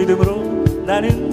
믿음으로 나는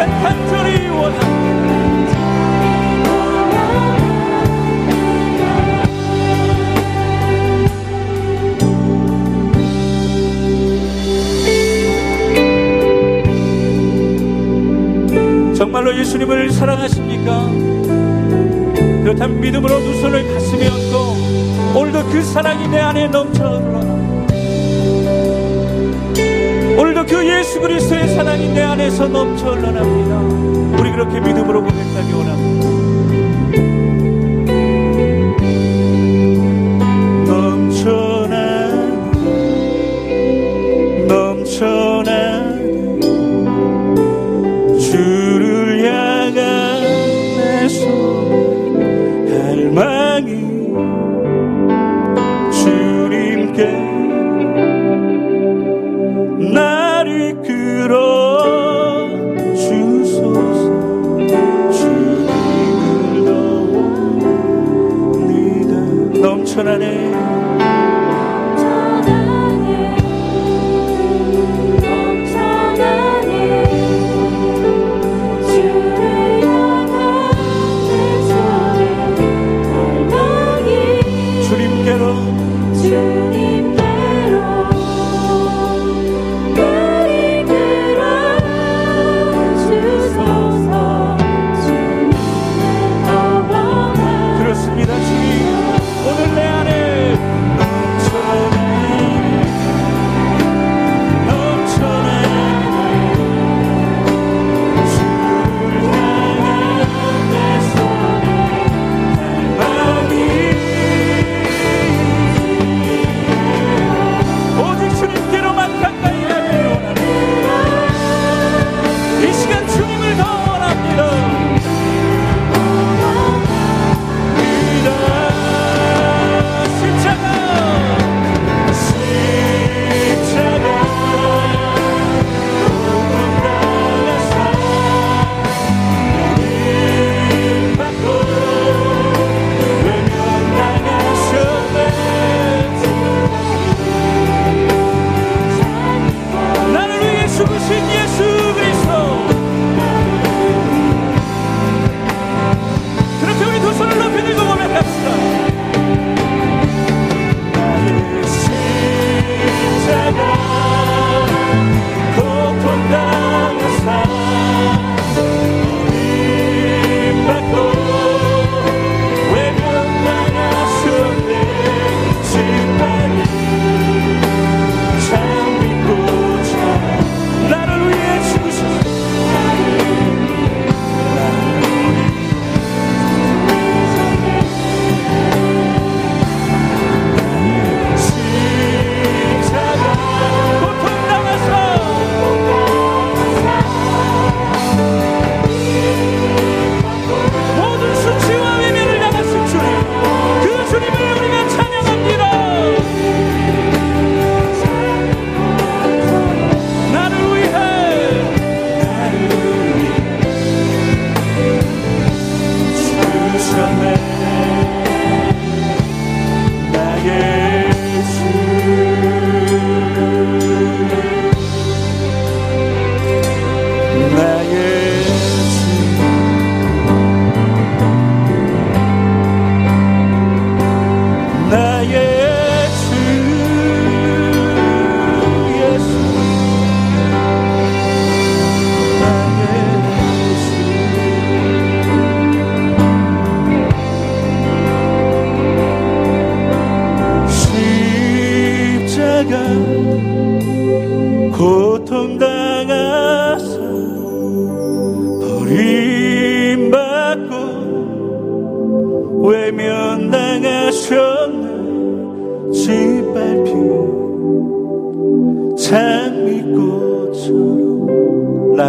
우리가 원합니다. 정말로 예수님을 사랑하십니까? 그렇다면 믿음으로 두 손을 가슴에 얹고 오늘도 그 사랑이 내 안에 넘쳐 흘러나 그 예수 그리스도의 사랑이 내 안에서 넘쳐 흘러납니다. 우리 그렇게 믿음으로 고백하기 원합니다.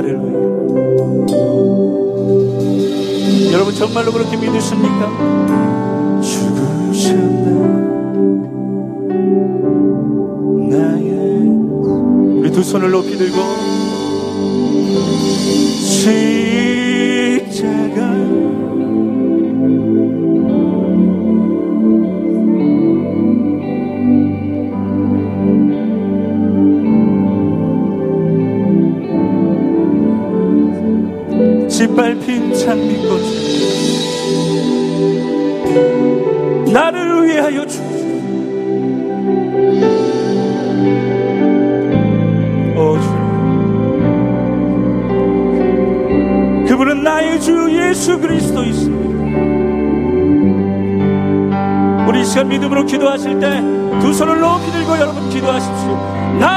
할렐루야. 여러분 정말로 그렇게 믿으십니까? 죽으셨네 나의 우리 두 손을 높이 들고 십자가 밟힌 장미꽃 나를 위하여 주오 주. 그분은 나의 주 예수 그리스도이십니다. 우리 시간 믿음으로 기도하실 때 두 손을 높이 들고 여러분 기도하십시오. 나를